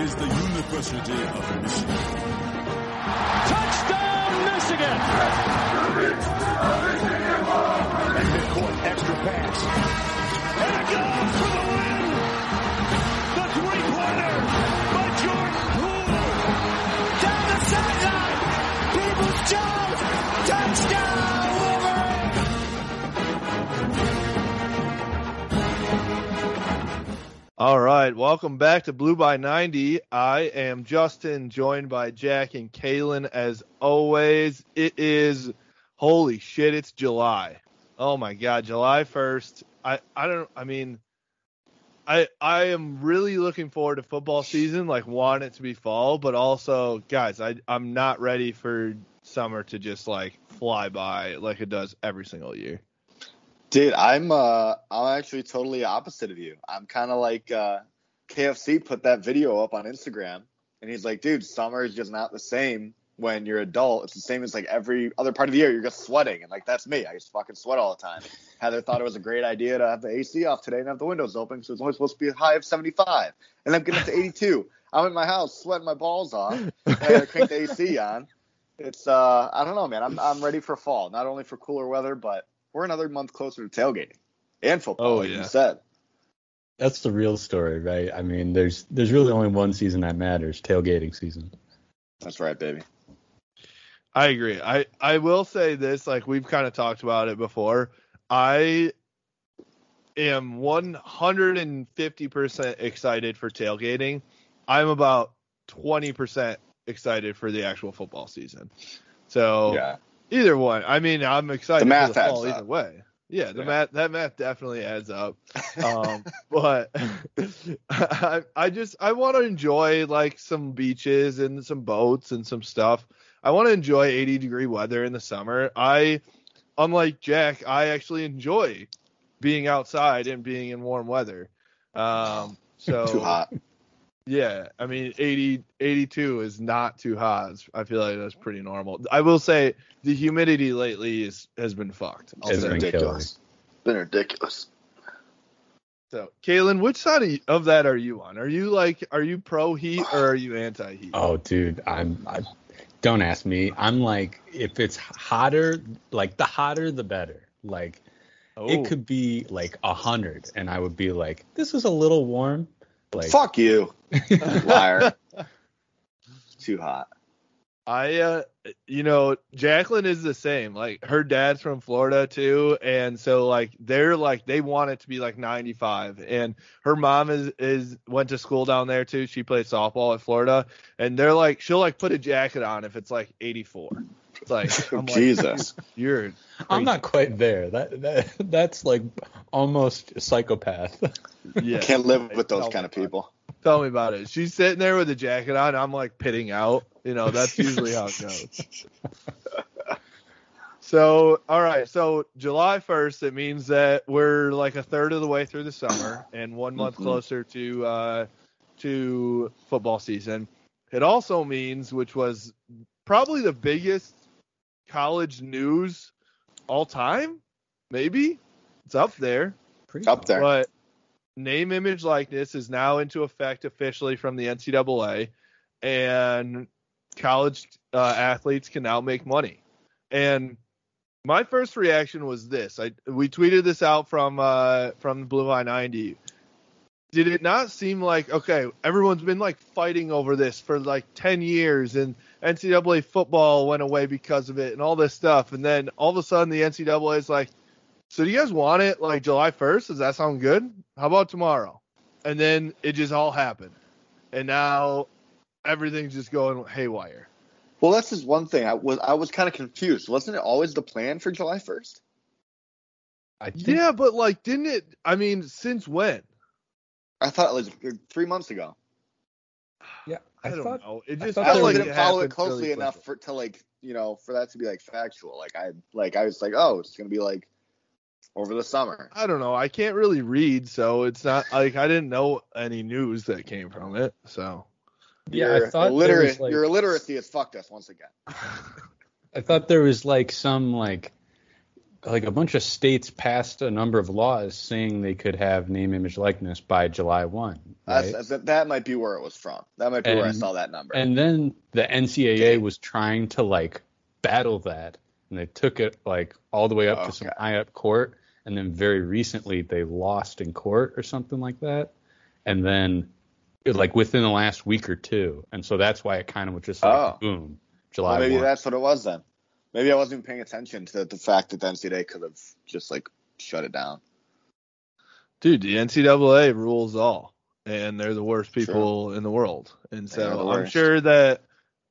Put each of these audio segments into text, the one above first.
is the University of Michigan. Touchdown, Michigan! And midcourt, extra pass. And it goes for the win! All right, welcome back to Blue by 90. I am Justin, joined by Jack and Kalen as always. It is holy shit, it's July. Oh my god, July 1st. I I don't I mean I I am really looking forward to football season, like want it to be fall, but also guys, I I'm not ready for summer to just like fly by like it does every single year. Dude, I'm uh I'm actually totally opposite of you. I'm kind of like uh KFC put that video up on Instagram and he's like, dude, summer is just not the same when you're adult. It's the same as like every other part of the year. You're just sweating, and like that's me. I just fucking sweat all the time. Heather thought it was a great idea to have the AC off today and have the windows open, so it's only supposed to be a high of 75, and I'm getting up to 82. I'm in my house sweating my balls off, and I gotta crank the AC on. It's uh I don't know, man. I'm I'm ready for fall. Not only for cooler weather, but we're another month closer to tailgating and football, Oh, like yeah. you said. That's the real story, right? I mean, there's there's really only one season that matters, tailgating season. That's right, baby. I agree. I I will say this, like we've kind of talked about it before. I am 150% excited for tailgating. I'm about 20% excited for the actual football season. So Yeah. Either one. I mean, I'm excited The math for the adds fall up. either way. Yeah, the Yeah. math that math definitely adds up. Um, but I, I just I want to enjoy like some beaches and some boats and some stuff. I want to enjoy 80 degree weather in the summer. I, unlike Jack, I actually enjoy being outside and being in warm weather. Um, so Too hot. Yeah, I mean 80 82 is not too hot. I feel like that's pretty normal. I will say the humidity lately is has been fucked. I'll It's say. been ridiculous. Been ridiculous. So, Kalen, which side of, of that are you on? Are you like, are you pro heat or are you anti heat? Oh, dude, I'm. I, don't ask me. I'm like, if it's hotter, like the hotter the better. Like Oh. it could be like a hundred, and I would be like, this is a little warm. Like, Fuck you, liar. Too hot. I, uh, you know, Jacqueline is the same. Like her dad's from Florida too, and so like they're like they want it to be like 95. And her mom is is went to school down there too. She played softball at Florida, and they're like she'll like put a jacket on if it's like 84. It's like I'm like, Jesus. you're I'm not quite there. That, that that's like almost a psychopath. yeah. Can't live with those kind of about it. people. Tell me about it. She's sitting there with a jacket on. I'm like pitting out. You know, that's usually how it goes. So, all right. So, July 1st, it means that we're like a third of the way through the summer and one month Mhm. closer to uh, to football season. It also means, which was probably the biggest college news all time, maybe it's up there. Pretty Up there. But name, image, likeness is now into effect officially from the NCAA, and college uh, athletes can now make money. And my first reaction was this: I we tweeted this out from uh, from Blue by 90. Did it not seem like okay? Everyone's been like fighting over this for like 10 years, and NCAA football went away because of it, and all this stuff. And then all of a sudden, the NCAA is like, so do you guys want it like July 1st? Does that sound good? How about tomorrow? And then it just all happened. And now everything's just going haywire. Well, that's just one thing. I was I was kind of confused. Wasn't it always the plan for July 1st? I think, Yeah, but like didn't it I mean, since when? I thought it was three months ago. yeah. I, I, don't thought know. It I just thought I felt like was- didn't follow it closely really enough for to like you know for that to be like factual. Like I like I was like, oh, it's gonna be like over the summer. I don't know. I can't really read, so it's not like I didn't know any news that came from it. So yeah, your I thought there illiterate, like, your illiteracy has fucked us once again. I thought there was like some like like a bunch of states passed a number of laws saying they could have name, image, likeness by July one. Right? That's, that might be where it was from. That might be where I saw that number. And then the NCAA was trying to like battle that, and they took it like all the way up to some Okay. high up court, and then very recently they lost in court or something like that, and then like within the last week or two, and so that's why it kind of was just like Oh. boom, July Well, maybe 1. that's what it was then. Maybe I wasn't even paying attention to the fact that the NCAA could have just like shut it down. Dude, the NCAA rules all, and they're the worst people in the world. And They are the so I'm sure that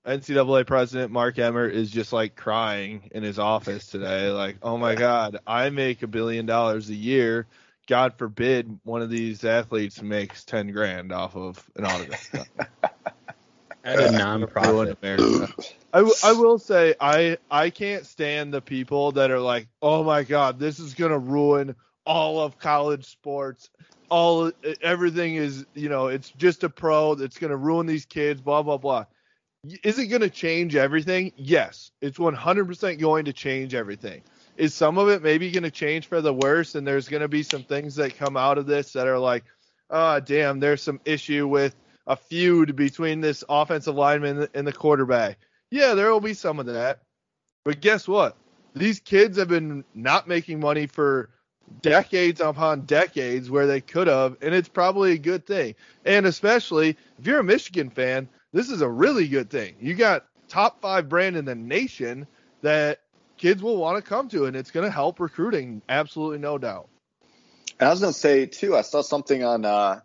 NCAA president Mark Emmert is just like crying in his office today, like, "Oh my God, I make a billion dollars a year. God forbid one of these athletes makes ten grand off of an autograph." at a Ruin nonprofit. America. I, will say I I can't stand the people that are like, oh my god, this is gonna ruin all of college sports. All everything is you know it's just a pro that's gonna ruin these kids. Blah blah blah. Is it gonna change everything? Yes, it's 100% going to change everything. Is some of it maybe gonna change for the worse? And there's gonna be some things that come out of this that are like, oh damn, there's some issue with a feud between this offensive lineman and the quarterback. Yeah, there will be some of that. But guess what? These kids have been not making money for decades upon decades where they could have, and it's probably a good thing. And especially if you're a Michigan fan, this is a really good thing. You got top five brand in the nation that kids will want to come to, and it's going to help recruiting, absolutely no doubt. And I was gonna say too, I saw something on uh,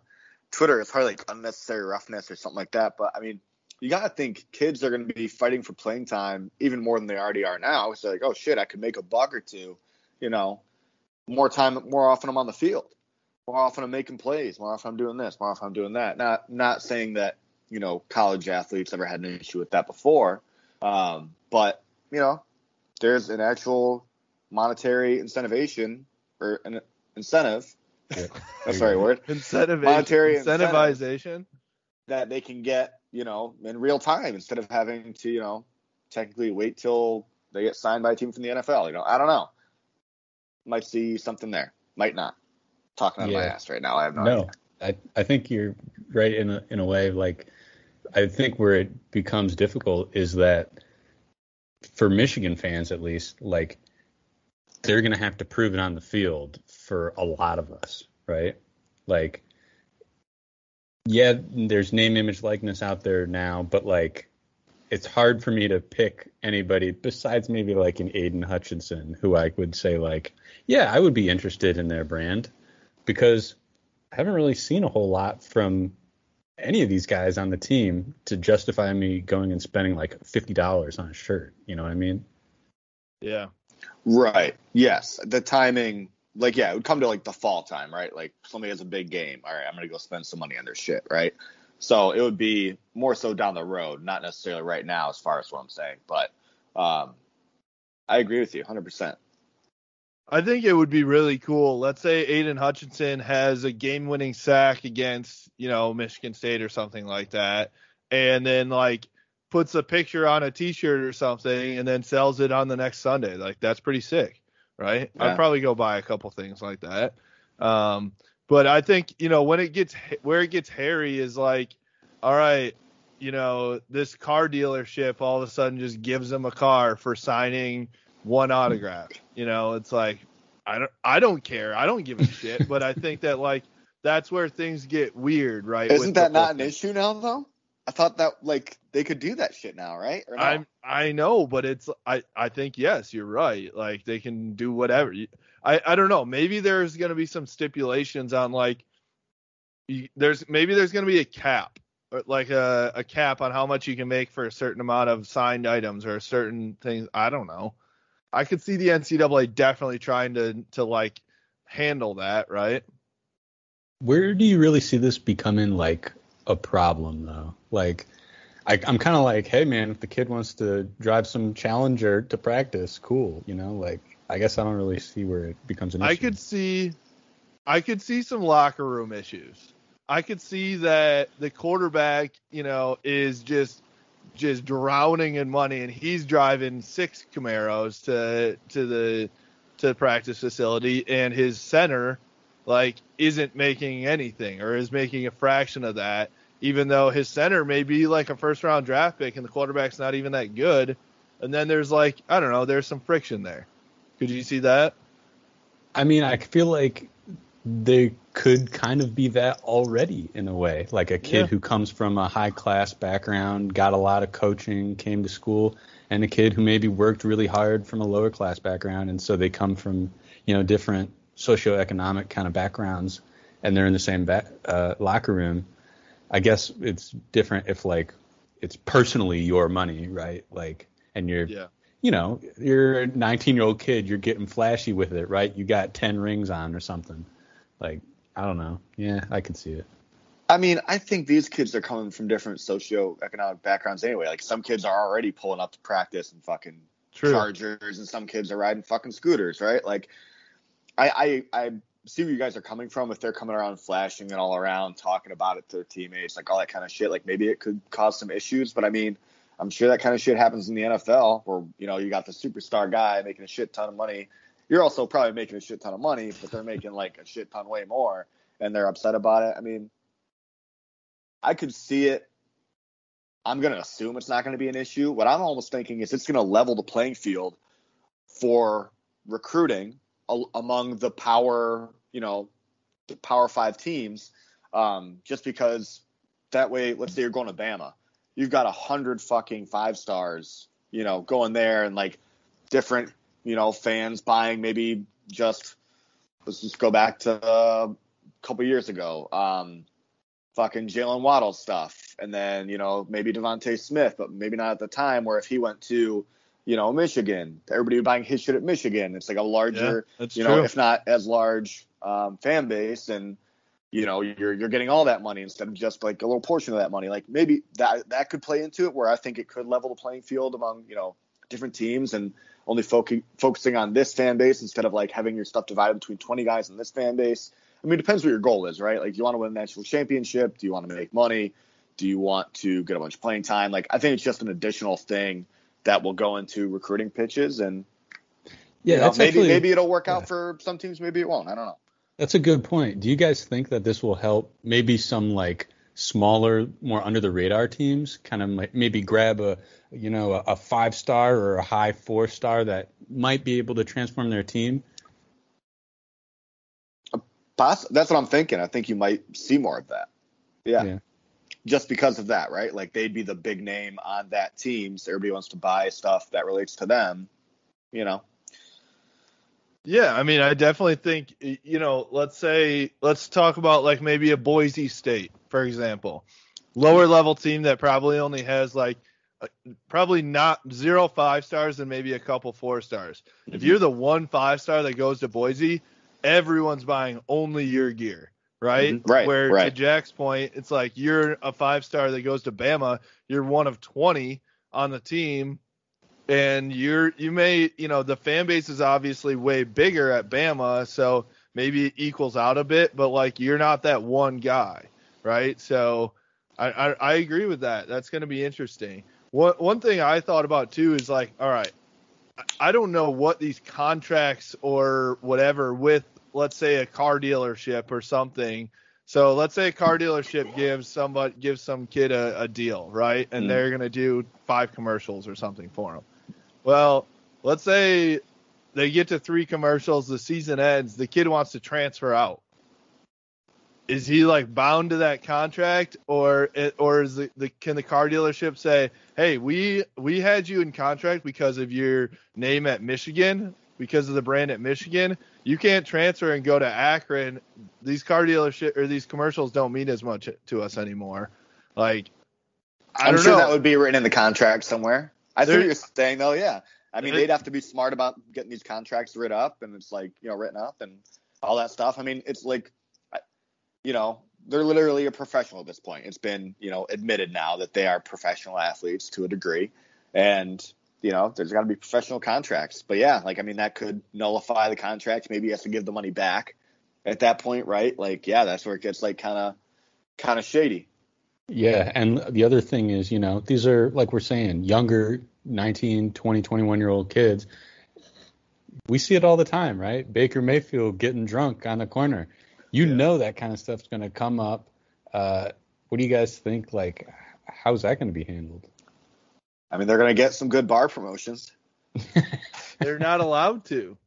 Twitter. It's probably like unnecessary roughness or something like that. But I mean, you gotta think kids are gonna be fighting for playing time even more than they already are now. It's like, oh shit, I could make a buck or two, you know, more time, more often I'm on the field, more often I'm making plays, more often I'm doing this, more often I'm doing that. Not not saying that you know college athletes ever had an issue with that before, um, but you know, there's an actual monetary incentivation or an incentive. Yeah. That's the right word. Incentive, Monetary incentivization. that they can get, you know, in real time instead of having to, you know, technically wait till they get signed by a team from the NFL. You know, I don't know. Might see something there. Might not. Talking out of my Yeah. ass right now. I have no, No, idea. I, I think you're right in a, in a way. Like, I think where it becomes difficult is that for Michigan fans, at least, like, they're going to have to prove it on the field for a lot of us, right? Like, yeah, there's name, image, likeness out there now, but like, it's hard for me to pick anybody besides maybe like an Aidan Hutchinson who I would say like, yeah, I would be interested in their brand because I haven't really seen a whole lot from any of these guys on the team to justify me going and spending like fifty dollars on a shirt. You know what I mean? Yeah. Right. Yes. The timing, like, yeah, it would come to like the fall time, right? Like somebody has a big game. All right, I'm gonna go spend some money on their shit, right? So it would be more so down the road, not necessarily right now, as far as what I'm saying. But um, I agree with you 100%. I think it would be really cool. Let's say Aidan Hutchinson has a game-winning sack against, you know, Michigan State or something like that, and then like puts a picture on a T-shirt or something, and then sells it on the next Sunday. Like that's pretty sick, right? Yeah. I'd probably go buy a couple things like that. Um, but I think you know when it gets where it gets hairy is like, all right, you know, this car dealership all of a sudden just gives them a car for signing one autograph. You know, it's like I don't I don't care. I don't give a shit, but I think that like that's where things get weird, right? Isn't that not an issue now, though? I thought that like they could do that shit now, right? Or no? I'm I know, but it's I I think yes, you're right. Like they can do whatever. I I don't know. Maybe there's gonna be some stipulations on like there's maybe there's gonna be a cap, like a a cap on how much you can make for a certain amount of signed items or certain things. I don't know. I could see the NCAA definitely trying to to like handle that, right? Where do you really see this becoming like a problem though? Like, I, I'm kind of like, hey man, if the kid wants to drive some Challenger to practice, cool. You know, like I guess I don't really see where it becomes an issue. I could see I could see some locker room issues. I could see that the quarterback, you know, is just just drowning in money and he's driving six Camaros to to the to the practice facility and his center like isn't making anything or is making a fraction of that even though his center may be like a first round draft pick and the quarterback's not even that good and then there's like i don't know there's some friction there could you see that I mean, I feel like they could kind of be that already in a way. Like a kid Yeah. who comes from a high class background, got a lot of coaching, came to school, and a kid who maybe worked really hard from a lower class background, and so they come from you know different socioeconomic kind of backgrounds, and they're in the same ba- uh, locker room. I guess it's different if like it's personally your money, right? Like, and you're yeah you know, you're a 19 year old kid, you're getting flashy with it, right? You got 10 rings on or something. Like, I don't know. Yeah, I can see it. I mean, I think these kids are coming from different socioeconomic backgrounds anyway. Like some kids are already pulling up to practice and fucking true Chargers, and some kids are riding fucking scooters, right? Like, I, I I see where you guys are coming from. If they're coming around flashing and all around talking about it to their teammates, like all that kind of shit, like maybe it could cause some issues. But I mean, I'm sure that kind of shit happens in the NFL, where you know you got the superstar guy making a shit ton of money. You're also probably making a shit ton of money, but they're making like a shit ton way more, and they're upset about it. I mean, I could see it. I'm going to assume it's not going to be an issue. What I'm almost thinking is it's going to level the playing field for recruiting among the power, you know, the power five teams, um, just because that way, let's say you're going to Bama, you've got a hundred fucking five stars, you know, going there and like different, you know, fans buying maybe just let's just go back to a couple years ago. Um, fucking Jaylen Waddle stuff, and then you know maybe DeVonta Smith, but maybe not at the time. Where if he went to, you know, Michigan, everybody buying his shit at Michigan. It's like a yeah larger, that's you true know, if not as large um, fan base, and you know you're you're getting all that money instead of just like a little portion of that money. Like maybe that that could play into it, where I think it could level the playing field among you know different teams and only focu- focusing on this fan base instead of like having your stuff divided between 20 guys in this fan base. I mean, it depends what your goal is, right? Like, do you want to win a national championship? Do you want to make money? Do you want to get a bunch of playing time? Like, I think it's just an additional thing that will go into recruiting pitches, and Yeah, you know, maybe actually, maybe it'll work yeah. out for some teams, maybe it won't. I don't know. That's a good point. Do you guys think that this will help maybe some like smaller, more under the radar teams kind of like maybe grab a you know a, a five star or a high four star that might be able to transform their team? Poss- that's what I'm thinking. I think you might see more of that. Yeah. Yeah. Just because of that, right? Like they'd be the big name on that team, so everybody wants to buy stuff that relates to them. You know. Yeah, I mean, I definitely think you know, let's say let's talk about like maybe a Boise State, for example. Lower level team that probably only has like probably not zero five stars and maybe a couple four stars. If mm-hmm. you're the one five star that goes to Boise, everyone's buying only your gear, right? Mhm. Right, Where to. Jack's point, it's like you're a five star that goes to Bama, you're one of 20 on the team and you're you may you know the fan base is obviously way bigger at Bama, so maybe it equals out a bit, but like you're not that one guy, right? So I I, I agree with that. That's going to be interesting. One one thing I thought about too is like, all right, I don't know what these contracts or whatever with let's say a car dealership or something. So let's say a car dealership gives somebody gives some kid a, a deal, right? And Mm. they're gonna do five commercials or something for him. Well, let's say they get to three commercials, the season ends, the kid wants to transfer out. Is he like bound to that contract, or it, or is the, the can the car dealership say, hey, we we had you in contract because of your name at Michigan, because of the brand at Michigan, you can't transfer and go to Akron. These car dealership or these commercials don't mean as much to us anymore. Like, I I'm don't sure know. that would be written in the contract somewhere. I see what you're saying though. Yeah. I mean, they'd have to be smart about getting these contracts written up, and it's like you know written up and all that stuff. I mean, it's like, you know, they're literally a professional at this point. It's been you know admitted now that they are professional athletes to a degree, and you know there's got to be professional contracts. But yeah, like I mean, that could nullify the contract. Maybe he has to give the money back at that point, right? Like, yeah, that's where it gets like kind of kind of shady. Yeah, and the other thing is, you know, these are like we're saying, younger 19, 20, 21 year old kids. we see it all the time, right? Baker Mayfield getting drunk on the corner. You Yeah. know that kind of stuff's going to come up. Uh, what do you guys think? Like, how's that going to be handled? I mean, they're gonna get some good bar promotions. They're not allowed to.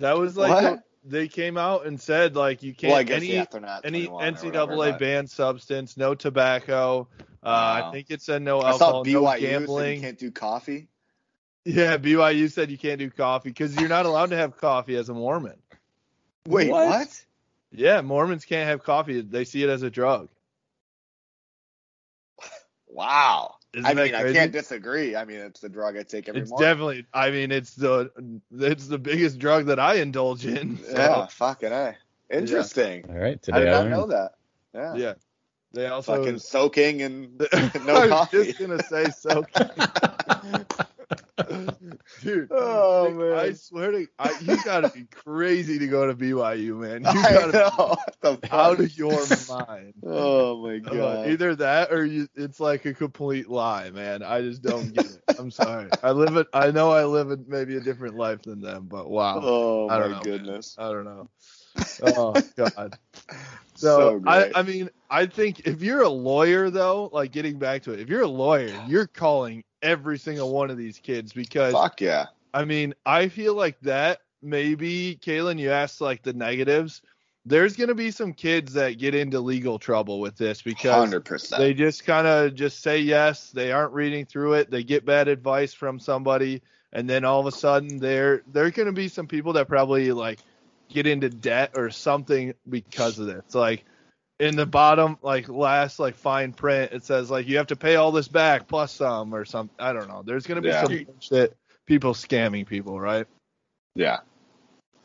That was like What? they came out and said like you can't well, I guess any yeah, not any NCAA whatever, but- banned substance, no tobacco. Uh, I Wow. think it said no I saw alcohol, no BYU said you gambling. can't do coffee. Yeah, BYU said you can't do coffee because you're not allowed to have coffee as a Mormon. Wait, What? what? Yeah, Mormons can't have coffee. They see it as a drug. Wow. Isn't I that mean, I can't disagree. I mean, it's the drug I take every morning. It's morning. definitely. I mean, it's the it's the biggest drug that I indulge in. so, yeah, fucking a. Interesting. All right, I today did I, not learned. know that. Yeah. Yeah. They also. Fucking soaking and no I no was coffee. just gonna say so. Dude, Oh, I- man. I swear to I, you gotta be crazy to go to BYU, man. You I gotta know. be out of your mind. Oh my Uh, god. either that or you, it's like a complete lie, man. I just don't get it. I'm sorry. I live it. I know I live in maybe a different life than them, but wow. oh I don't my know, goodness. I don't know. Oh god. So So, I, I mean, I think if you're a lawyer though, like getting back to it, if you're a lawyer, you're calling every single one of these kids because Fuck yeah. I mean, I feel like that maybe Kalen, you asked like the negatives. There's gonna be some kids that get into legal trouble with this because Hundred percent. they just kind of just say yes. They aren't reading through it. They get bad advice from somebody, and then all of a sudden, there there to be some people that probably like get into debt or something because of this. Like in the bottom, like last like fine print, it says like you have to pay all this back plus some or some. I don't know. There's going to be Yeah. some shit people scamming people, right? Yeah.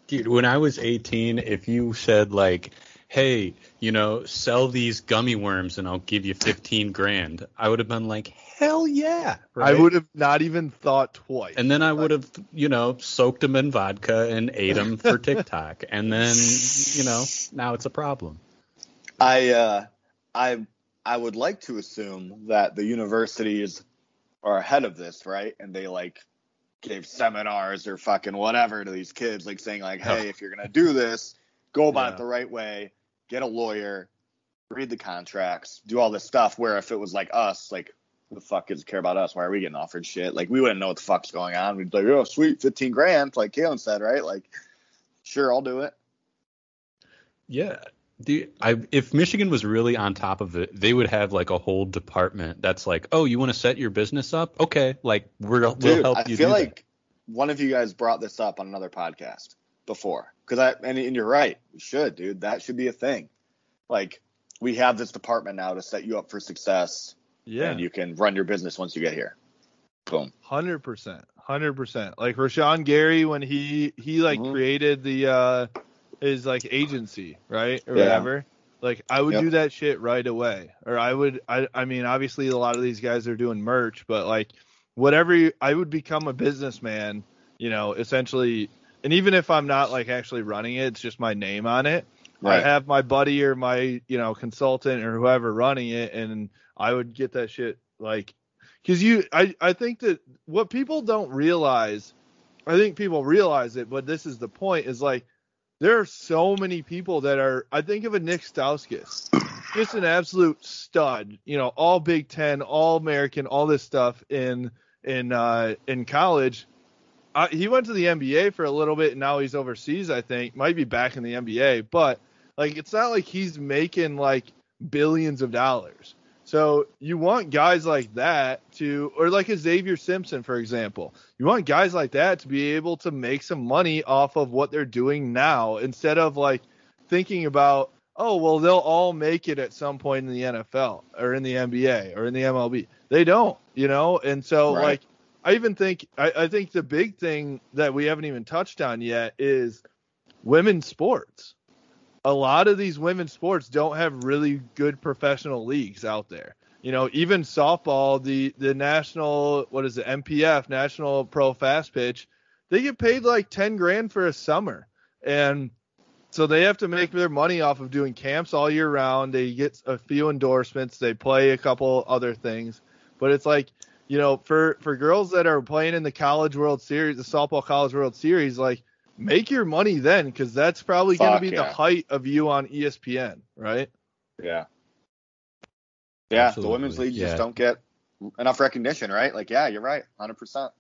Dude, when I was 18, if you said like, "Hey, you know, sell these gummy worms and I'll give you 15 grand," I would have been like, "Hell yeah!" I would have not even thought twice. And then I would have, you know, soaked them in vodka and ate them for TikTok. And then, you know, now it's a problem. I uh I I would like to assume that the universities are ahead of this, right? And they like gave seminars or fucking whatever to these kids, like saying like, hey, if you're gonna do this, go about Yeah. it the right way, get a lawyer, read the contracts, do all this stuff. Where if it was like us, like who the fuck kids care about us? Why are we getting offered shit? Like we wouldn't know what the fuck's going on. We'd be like, oh sweet, fifteen grand, like Kalen said, right? Like, sure, I'll do it. Yeah. The, I, if Michigan was really on top of it, they would have like a whole department that's like, oh, you want to set your business up? Okay, like we're, we'll Dude, help I you feel do like one of you guys brought this up on another podcast before. Because I and, and you're right, we should, dude. That should be a thing. Like we have this department now to set you up for success, yeah. and you can run your business once you get here. Boom. Hundred percent, hundred percent. Like Rashan Gary when he he like Mhm. created the uh his like agency, right or Yeah. whatever. Like I would Yep. do that shit right away. Or I would I I mean obviously a lot of these guys are doing merch, but like whatever you, I would become a businessman, you know, essentially. And even if I'm not like actually running it, it's just my name on it. Right. I have my buddy or my you know consultant or whoever running it, and I would get that shit like because you I I think that what people don't realize, I think people realize it, but this is the point is like there are so many people that are I think of a Nick Stauskas, just an absolute stud, you know, all Big Ten, all American, all this stuff in in uh in college. Uh, he went to the NBA for a little bit and now he's overseas, I think. Might be back in the NBA, but like it's not like he's making like billions of dollars. So you want guys like that to or like a Xavier Simpson, for example. You want guys like that to be able to make some money off of what they're doing now instead of like thinking about, oh well they'll all make it at some point in the NFL or in the NBA or in the MLB. They don't, you know? And so Right. like I even think I, I think the big thing that we haven't even touched on yet is women's sports. A lot of these women's sports don't have really good professional leagues out there. You know, even softball, the the national what is it, NPF, National Pro Fast Pitch, they get paid like ten grand for a summer. And so they have to make their money off of doing camps all year round. They get a few endorsements, they play a couple other things. But it's like you know, for for girls that are playing in the College World Series, the softball College World Series, like make your money then because that's probably going to Fuck be the height of you on ESPN, right? Yeah. Yeah, Absolutely, the women's league yeah. just don't get enough recognition, right? Like, yeah, you're right, hundred percent.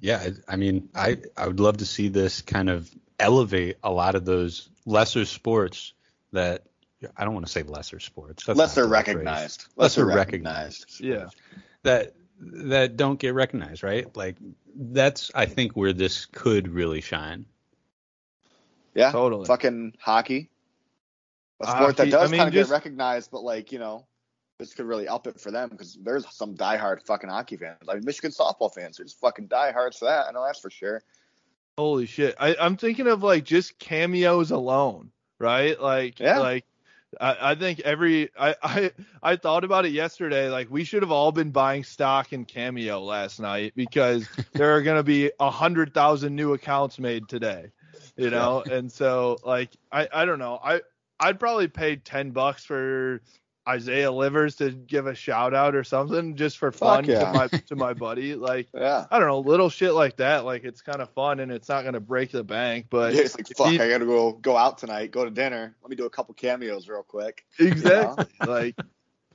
Yeah, I I mean, I I would love to see this kind of elevate a lot of those lesser sports that I don't want to say lesser sports. That's not Lesser the right phrase. recognized. Lesser Lesser recognized. recognized. Yeah. That that don't get recognized, right? Like that's I think where this could really shine. Yeah, Totally. fucking hockey. A sport Hockey, that does I mean, kind of get recognized, but like you know, this could really up it for them because there's some diehard fucking hockey fans. I mean, Michigan softball fans are just fucking diehards for that. I know that's for sure. Holy shit. I, I'm thinking of like just cameos alone, right? Like, Yeah. like I, I think every I, I I thought about it yesterday. Like we should have all been buying stock in Cameo last night because there are gonna be a hundred thousand new accounts made today. You know, and so like I, I don't know. I I'd probably pay ten bucks for Isaiah Livers to give a shout out or something just for fun yeah. to my to my buddy. Like Yeah. I don't know, little shit like that. Like it's kind of fun and it's not gonna break the bank, but Yeah, it's like fuck. he- I gotta go go out tonight, go to dinner. Let me do a couple cameos real quick. exactly like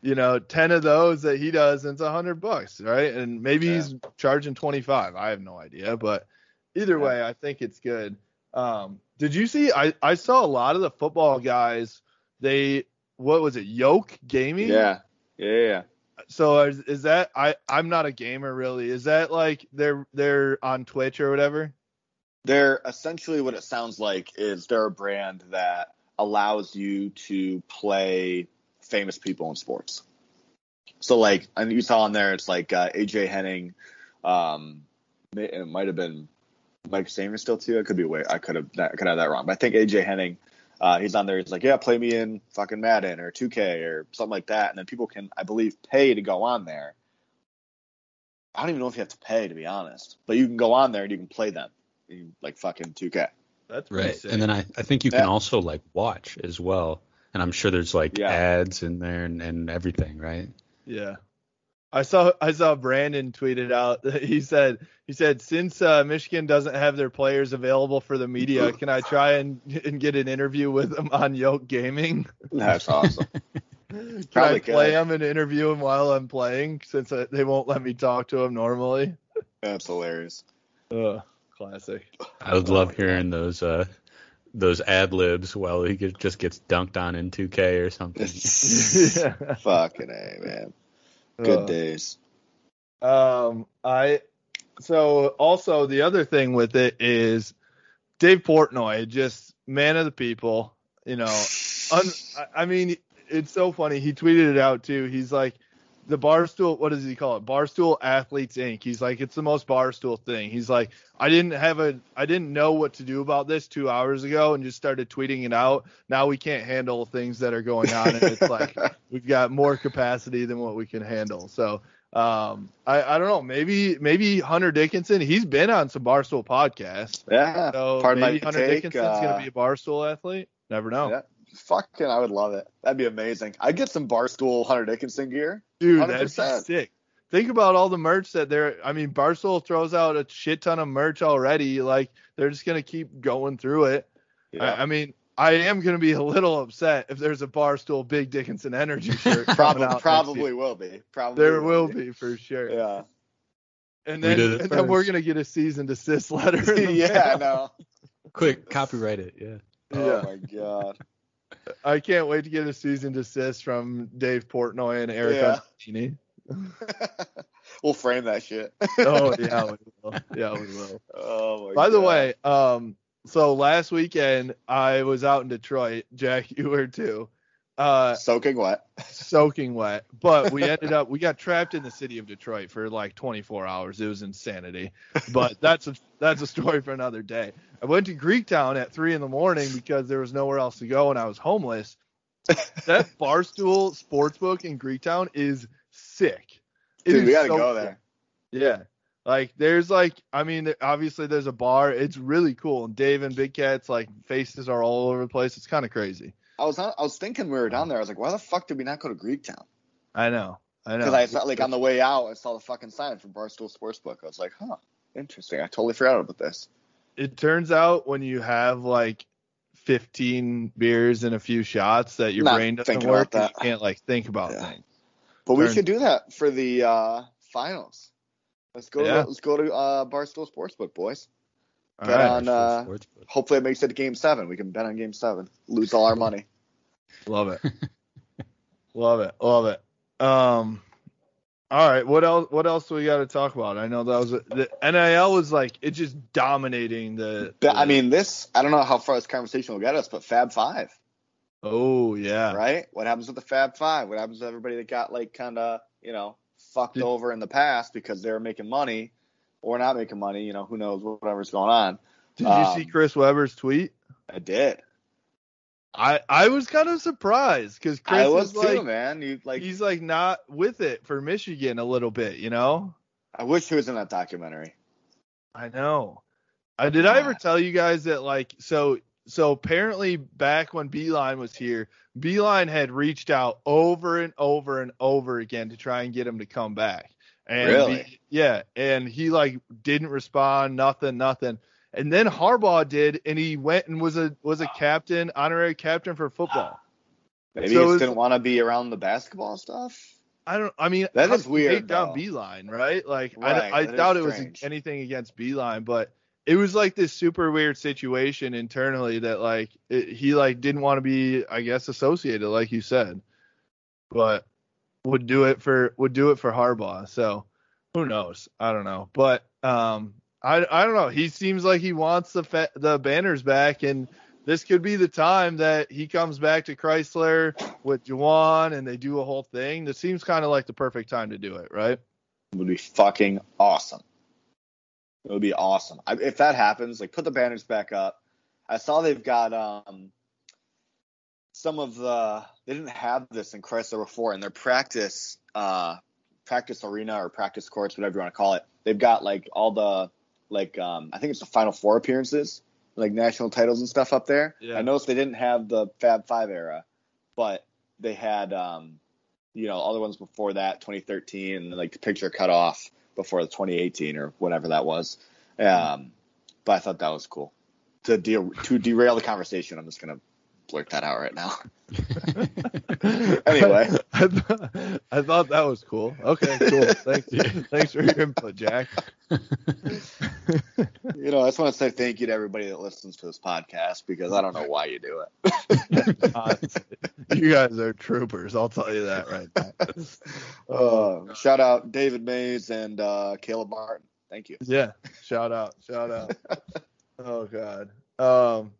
you know, ten of those that he does, and it's a hundred bucks, right? And maybe Yeah. he's charging twenty five. I have no idea, but either way, I think it's good. Um, did you see? I I saw a lot of the football guys. They what was it? Yoke Gaming. Yeah. Yeah. yeah. So is, is that I I'm not a gamer really. Is that like they're they're on Twitch or whatever? They're essentially what it sounds like is they're a brand that allows you to play famous people in sports. So like, and you saw on there, it's like uh, AJ Henning. Um, it might have been Mike Samer still too. I could be way. I could have that. I could have that wrong. But I think AJ Henning. Uh, he's on there. He's like, yeah, play me in fucking Madden or 2K or something like that. And then people can, I believe, pay to go on there. I don't even know if you have to pay to be honest, but you can go on there and you can play them, You- like fucking 2K. That's Right. sick. And then I, I think you can also like watch as well. And I'm sure there's like Yeah. ads in there and, and everything, right? Yeah. I saw I saw Brandon tweeted out he said he said since uh, Michigan doesn't have their players available for the media, can I try and, and get an interview with them on Yoke Gaming? That's awesome. Can Probably I play could. them and interview them while I'm playing since uh, they won't let me talk to them normally? That's hilarious. Ugh, classic. I would love hearing those uh those ad libs while he just gets dunked on in 2K or something. yeah. Fucking A, man. Good Ugh. days. Um, I so also the other thing with it is Dave Portnoy, just man of the people. You know, un, I- I mean, it's so funny. He tweeted it out too. He's like, the barstool. What does he call it? Barstool Athletes Inc. He's like, it's the most barstool thing. He's like, I didn't have a, I didn't know what to do about this two hours ago, and just started tweeting it out. Now we can't handle things that are going on, and it's like we've got more capacity than what we can handle. So um, I, I don't know. Maybe maybe Hunter Dickinson. He's been on some Barstool podcasts. Yeah. So maybe Hunter take, Dickinson's uh, gonna be a Barstool athlete. Never know, Yeah. Fucking, I would love it. That'd be amazing. I'd get some Barstool Hunter Dickinson gear. dude. That'd be 100%. sick. Think about all the merch that they're. I mean, Barstool throws out a shit ton of merch already. Like they're just gonna keep going through it. Yeah. I, I mean, I am gonna be a little upset if there's a Barstool Big Dickinson Energy shirt. probably out probably will be. Probably There will be for sure. Yeah. And then, did it and then we're gonna get a cease and desist letter. in the yeah, I know. Quick, copyright it. Yeah. Oh Yeah. my god. I can't wait to get a season desist from Dave Portnoy and Eric Yeah. We'll frame that shit. Oh yeah, we will. Yeah, we will. Oh my By the way, um, so last weekend I was out in Detroit. Jack, you were too. Uh, soaking wet. soaking wet, but we ended up we got trapped in the city of Detroit for like 24 hours. It was insanity. But that's a that's a story for another day. I went to Greektown at three in the morning because there was nowhere else to go and I was homeless. that Barstool Sportsbook in Greektown is sick. It Dude, is we gotta so go sick. there. Yeah. Like there's like I mean obviously there's a bar. It's really cool. And Dave and Big Cat's like faces are all over the place. It's kind of crazy. I was not, I was thinking we were down there. I was like, why the fuck did we not go to Greektown? I know. I know. Because I saw like on the way out, I saw the fucking sign from Barstool Sportsbook. I was like, huh, interesting. I totally forgot about this. it turns out when you have like 15 beers and a few shots that your Not brain doesn't work. You can't like think about Yeah. things. But we Turn- should do that for the uh, finals. Let's go. Yeah. To, let's go to uh, Barstool Sportsbook, boys. All Bet right. on, uh, Hopefully, it makes it to Game Seven. We can bet on Game Seven. Lose all our money. Love it. Love it. Love it. Um all right, what else what else do we got to talk about? I know that was the NIL was like it just dominating the, But, I mean, this. I don't know how far this conversation will get us, but Fab Five, Oh yeah. right? What happens with the Fab Five? What happens to everybody that got like kind of you know fucked Did- over in the past because they were making money or not making money? You know, who knows whatever's going on. Did you Um, see Chris Webber's tweet? I did. I I was kind of surprised cuz Chris I was is too, like man. You like. he's like not with it for Michigan a little bit, you know? I wish he was in that documentary. I know. Uh, did I ever tell you guys that like so so apparently back when Beilein was here, Beilein had reached out over and over and over again to try and get him to come back. And Really? Yeah, and he like didn't respond, nothing, nothing. And then Harbaugh did, and he went and was a was a captain, honorary captain for football. Maybe So he just it's- didn't want to be around the basketball stuff. I don't. I mean, That is weird, Take down. Beilein, right? Like, Right, I, I doubt it was anything against Beilein, but it was like this super weird situation internally that like it, he like didn't want to be, I guess, associated, like you said, but would do it for would do it for Harbaugh. So who knows? I don't know, but um, I I don't know. He seems like he wants the fa- the banners back, and this could be the time that he comes back to Crisler with Juwan and they do a whole thing. This seems kind of like the perfect time to do it, right? It would be fucking awesome. It would be awesome. I, if that happens, like put the banners back up. I saw they've got um some of the they didn't have this in Crisler before in their practice uh practice arena or practice courts, whatever you want to call it. They've got like all the like um I think it's the final four appearances, like national titles and stuff up there. Yeah. I noticed they didn't have the Fab Five era, but they had um you know all the ones before that 2013 and like the picture cut off before the 2018 or whatever that was um but i thought that was cool to de- to derail the conversation i'm just gonna blurt that out right now Anyway. I, th- I thought that was cool. Okay, cool. Thanks, thanks for your input, Jack. you know i just want to say thank you to everybody that listens to this podcast because i don't know why you do it Honestly, you guys are troopers. I'll tell you that right now. uh, shout out david mays and uh caleb martin thank you Yeah. Shout out. Shout out. oh God. Um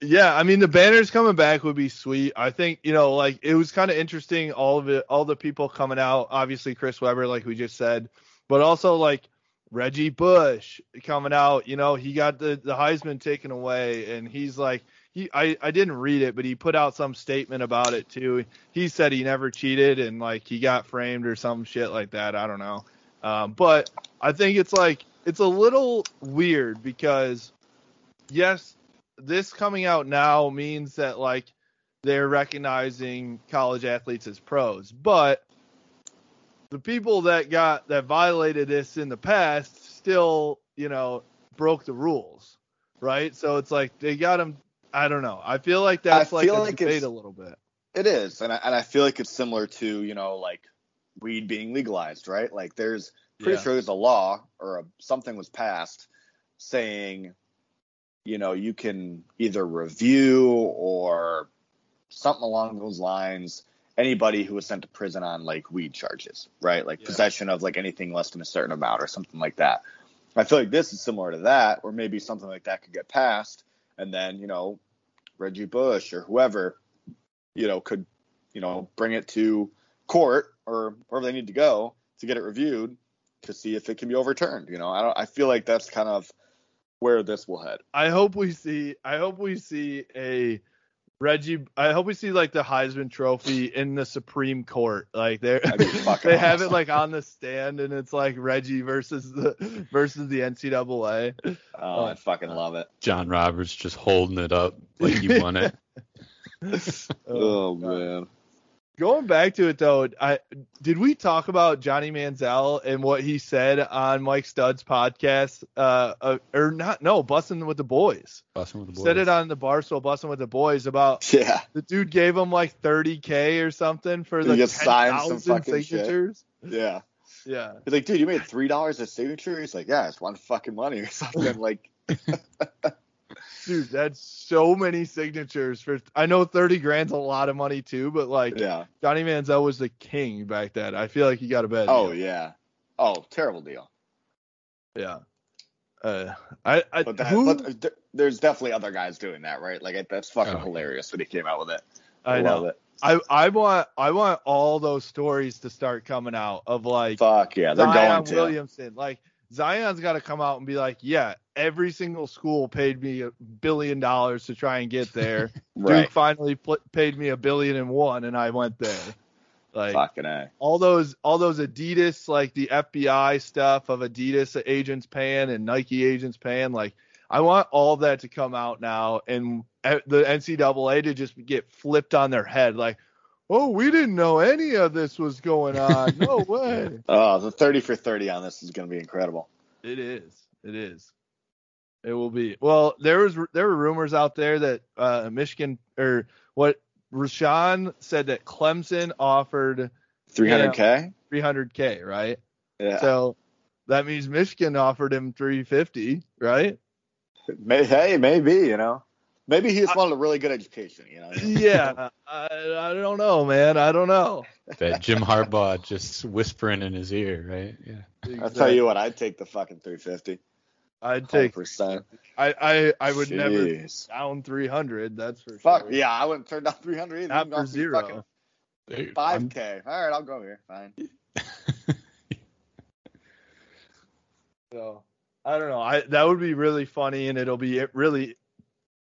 yeah, I mean the banners coming back would be sweet. I think, you know, like it was kind of interesting all of it all the people coming out, obviously Chris Webber like we just said, but also like Reggie Bush coming out, you know, he got the the Heisman taken away and he's like he I I didn't read it, but he put out some statement about it too. He said he never cheated and like he got framed or some shit like that. I don't know. Um, but I think it's like it's a little weird because yes, this coming out now means that like they're recognizing college athletes as pros, but the people that got that violated this in the past still, you know, broke the rules, right? So it's like they got them. I don't know. I feel like that's I like a like debate a little bit. It is, and I, and I feel like it's similar to you know like weed being legalized, right? Like there's pretty Yeah. sure there's a law or a, something was passed saying, you know, you can either review or something along those lines anybody who was sent to prison on like weed charges, right? Like Yeah. possession of like anything less than a certain amount or something like that. I feel like this is similar to that, or maybe something like that could get passed, and then you know Reggie Bush or whoever, you know, could you know bring it to court or wherever they need to go to get it reviewed to see if it can be overturned. You know, I don't. I feel like that's kind of where this will head. I hope we see. I hope we see a Reggie. I hope we see like the Heisman Trophy in the Supreme Court. Like they're That'd be fucking they have it like on the stand, and it's like Reggie versus the versus the NCAA. Oh, I fucking love it. John Roberts just holding it up like he won it. Oh, man. Going back to it though, I did we talk about Johnny Manziel and what he said on Mike Stud's podcast? Uh, uh or not? No, Bussin' with the boys. Bussin' with the boys. Said it on the Barstool, Bussin' with the boys about Yeah. the dude gave him like 30k or something for the just signed some 10,000 fucking shit. signatures. Yeah. Yeah, He's like, dude, you made three dollars a signature. He's like, yeah, it's one fucking money or something. Like, dude, that's so many signatures for. I know 30 grand's a lot of money too, but like yeah. Johnny Manziel was the king back then. I feel like he got a bad. Oh deal. yeah. Oh, terrible deal. yeah. Uh, I, I But, that, who but there's definitely other guys doing that, right? Like that's fucking Oh. hilarious when he came out with it. I love know. it. I I want I want all those stories to start coming out of like Fuck yeah, they're Zion going to. Williamson. Like Zion's got to come out and be like, yeah, every single school paid me a billion dollars to try and get there. Right. Duke finally pl- paid me a billion and one, and I went there. Like Fucking a. all those all those Adidas like the FBI stuff of Adidas agents paying and Nike agents paying like I want all that to come out now and uh, the NCAA to just get flipped on their head like oh we didn't know any of this was going on no way Oh, the 30 for 30 on this is going to be incredible. it is it is it will be well there was there were rumors out there that uh Michigan or what Rashawn said that Clemson offered 300k. 300k right Yeah. So that means Michigan offered him 350, right? May, hey, maybe you know, maybe he just wanted a really good education. You know. Yeah, I, I don't know, man. I don't know. that Jim Harbaugh just whispering in his ear, right? Yeah. I'll tell you what, I'd take the fucking 350. I'd take. percent. I I, I would never Jeez. down 300. That's for Fuck sure. yeah, I wouldn't turn down 300 either. Not for zero. fucking Dude, I'm- 5k. All right, I'll go here. Fine. So I don't know. I that would be really funny, and it'll be really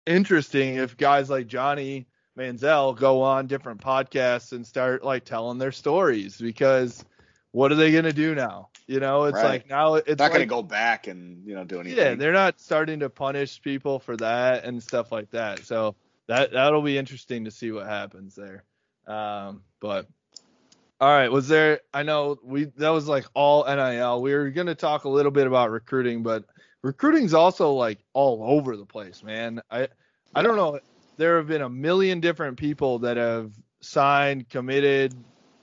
interesting if guys like Johnny Manziel go on different podcasts and start like telling their stories because what are they gonna do now? You know, it's Right. like now it's Not gonna go back and you know do anything. Yeah, they're not starting to punish people for that and stuff like that. So that that'll be interesting to see what happens there. Um, but all right, was there? I know we that was like all NIL. We were gonna talk a little bit about recruiting, but recruiting's also like all over the place, man. I I don't know. There have been a million different people that have signed, committed,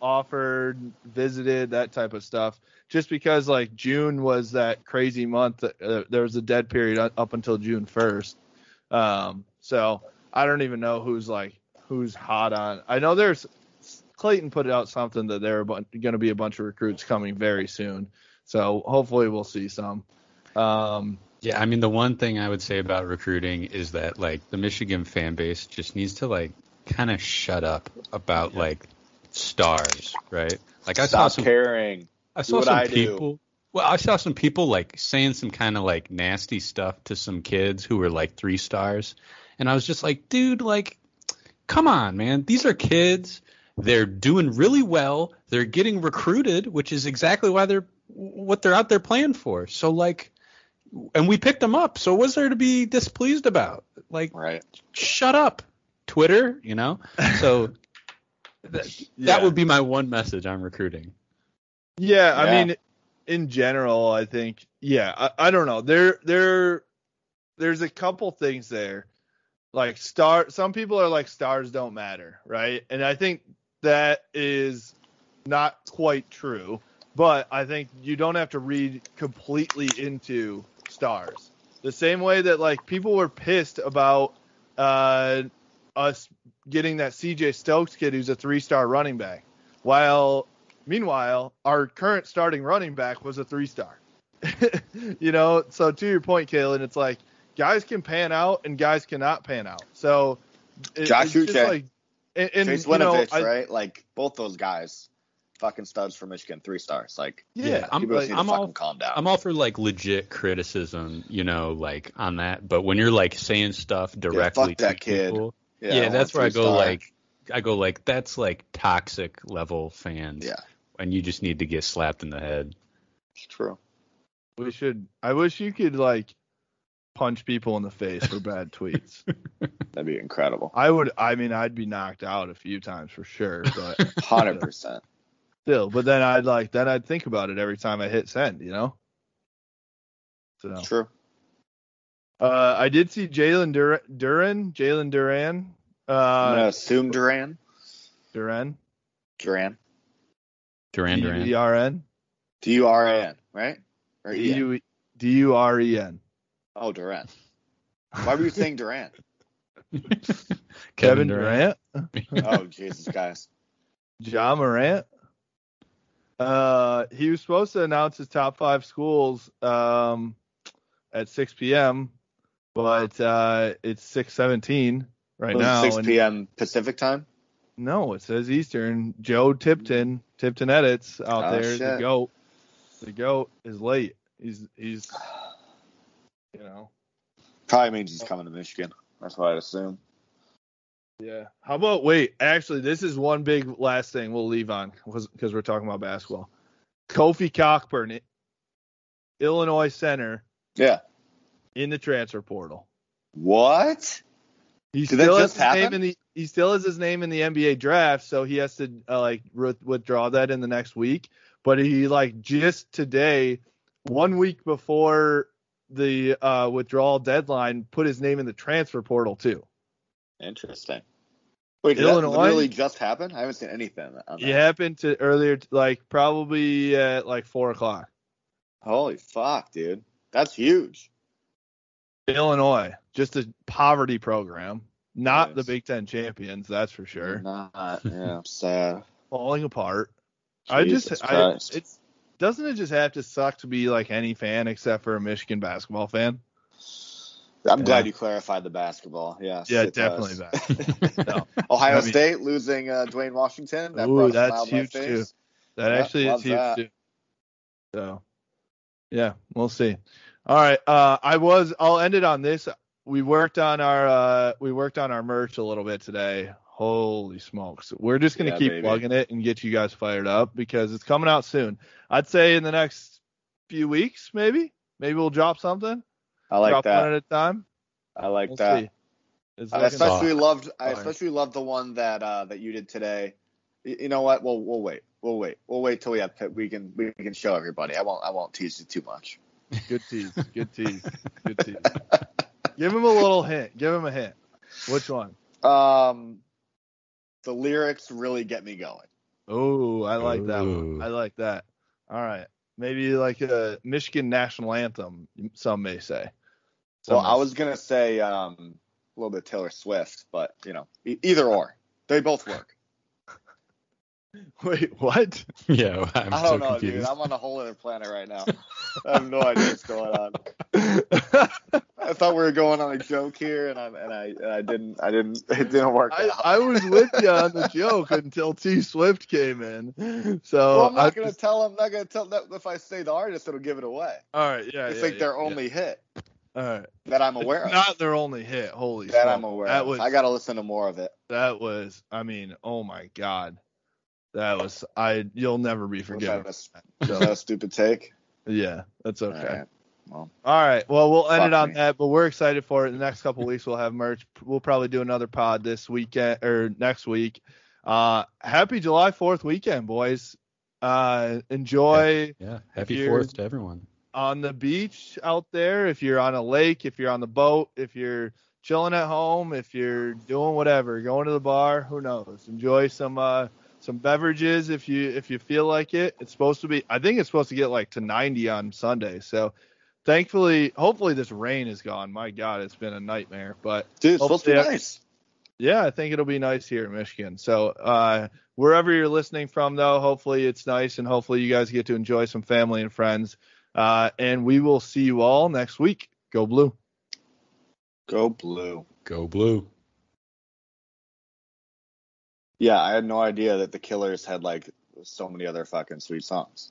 offered, visited, that type of stuff. Just because like June was that crazy month, uh, there was a dead period up until June 1st. Um, so I don't even know who's like who's hot on. I know there's Clayton put out something that there are going to be a bunch of recruits coming very soon. So hopefully we'll see some. Um, Yeah, I mean the one thing I would say about recruiting is that like the Michigan fan base just needs to like kind of shut up about like stars, right? Like I saw Stop some caring. I Do saw some I do. people well, I saw some people like saying some kind of like nasty stuff to some kids who were like 3 stars and I was just like, dude, like come on, man. These are kids. They're doing really well. They're getting recruited, which is exactly why they're what they're out there playing for. So like and we picked them up. So what's there to be displeased about? Like, Right. shut up, Twitter. You know. So that, Yeah. that would be my one message on recruiting. Yeah, I Yeah. mean, in general, I think, yeah, I, I don't know. There, there, there's a couple things there. Like star, some people are like stars don't matter, right? And I think that is not quite true. But I think you don't have to read completely into stars. The same way that like people were pissed about uh, us getting that CJ Stokes kid who's a three-star running back, while Meanwhile, our current starting running back was a three star. you know, so to your point, Kalen, it's like guys can pan out and guys cannot pan out. So it, Josh it's just Uche. like and, and Chase you know, Winovich, right? Like both those guys, fucking studs for Michigan, three stars. Like Yeah, I'm like, I'm fucking all calm down. I'm all for like legit criticism, you know, like on that. But when you're like saying stuff directly fuck that to kid. people, yeah, yeah, that's where I go star. like I go like that's like toxic level fans. Yeah. And you just need to get slapped in the head. It's true. we should. I wish you could like punch people in the face for bad tweets. That'd be incredible. I would. I mean, I'd be knocked out a few times for sure, but Hundred percent. Still. But then I'd like then I'd think about it every time I hit send. You know. So True. uh, I did see Jalen Dur- Duran, Jalen Duran, I'm uh, gonna assume Duran. Duran, Duran. Duran Duran. D U R N, D U R A N, right? Or D N? U D U R E N. Oh, Duran. Why were you saying Duran? Kevin Durant, Oh, Jesus, guys. John Morant. Uh, he was supposed to announce his top five schools um, at 6 p.m., but uh, it's 6:17 right now. 6 and- p.m. Pacific time. No, it says Eastern. Joe Tipton, Tipton edits out Oh, there. The goat. The goat is late. He's he's you know. Probably means he's coming to Michigan. That's what I'd assume. Yeah. How about wait? Actually, this is one big last thing we'll leave on because we're talking about basketball. Kofi Cockburn, Illinois center, Yeah. in the transfer portal. What? He Did that still has just his name happen? in the he still has his name in the NBA draft, so he has to uh, like ri- withdraw that in the next week. But he like just today, one week before the uh, withdrawal deadline, put his name in the transfer portal too. Interesting. Wait, did Illinois? that literally just happened? I haven't seen anything on that. It happened to earlier, like probably at like four o'clock. Holy fuck, dude. That's huge. Illinois, just a poverty program, not Yes. the Big Ten champions, that's for sure. Not, yeah, I'm sad. Falling apart. I Jesus just, I, it's doesn't it just have to suck to be like any fan except for a Michigan basketball fan? I'm glad Yeah. you clarified the basketball. Yes. Yeah, it definitely does. No. Ohio I mean- State losing uh, Duane Washington. That Ooh, that's huge, too. That actually is huge that. too. So, yeah, we'll see. All right, uh, I was. I'll end it on this. We worked on our uh, we worked on our merch a little bit today. Holy smokes, we're just gonna Yeah, keep baby. plugging it and get you guys fired up because it's coming out soon. I'd say in the next few weeks, maybe. Maybe we'll drop something. I like drop one that. at a time. I like We'll that. see. I looking- especially loved. I Fine. especially loved the one that uh, that you did today. Y- You know what? We'll we'll wait. We'll wait. We'll wait till we have we can we can show everybody. I won't I won't tease you too much. Good tease. Good tease. Good tease. Give him a little hint. Give him a hint. Which one? Um, the lyrics really get me going. Oh, I like that one. I like that. All right. Maybe like a Michigan national anthem, some may say. Some Well, I was gonna say um, a little bit Taylor Swift, but you know, e- either or, they both work. Wait, what? yeah, I'm I don't know, confused. dude. I'm on a whole other planet right now. I have no idea what's going on. I thought we were going on a joke here, and I and I and I didn't. I didn't. It didn't work I, out. I was with you on the joke until T Swift came in. So well, I'm not I gonna just- tell. I'm not gonna tell that if I say the artist, it'll give it away. all right, yeah, it's yeah, like yeah, their yeah. only hit All right, that I'm aware of. not their only hit. Holy that smoke. I'm aware That of. was I gotta listen to more of it. that was. I mean, oh my god, that was. I you'll never be Was that, forgiven. a, was that a stupid take? Yeah, that's okay. All right. Well, All right. Well, we'll end it on me. that, but we're excited for it. The next couple weeks we'll have merch. We'll probably do another pod this weekend or next week. Uh, happy July 4th weekend, boys. Uh, enjoy yeah, happy Fourth to everyone. On the beach out there. If you're on a lake, if you're on the boat, if you're chilling at home, if you're doing whatever, going to the bar, who knows? Enjoy some uh some beverages if you if you feel like it. It's supposed to be I think it's supposed to get like to 90 on Sunday. So thankfully, hopefully this rain is gone. My god, it's been a nightmare, but dude, it's supposed to be nice. yeah, I think it'll be nice here in Michigan. So uh, wherever you're listening from, though, hopefully it's nice and hopefully you guys get to enjoy some family and friends. Uh, and we will see you all next week. Go blue. Go blue. Go blue. Yeah, I had no idea that the Killers had like so many other fucking sweet songs.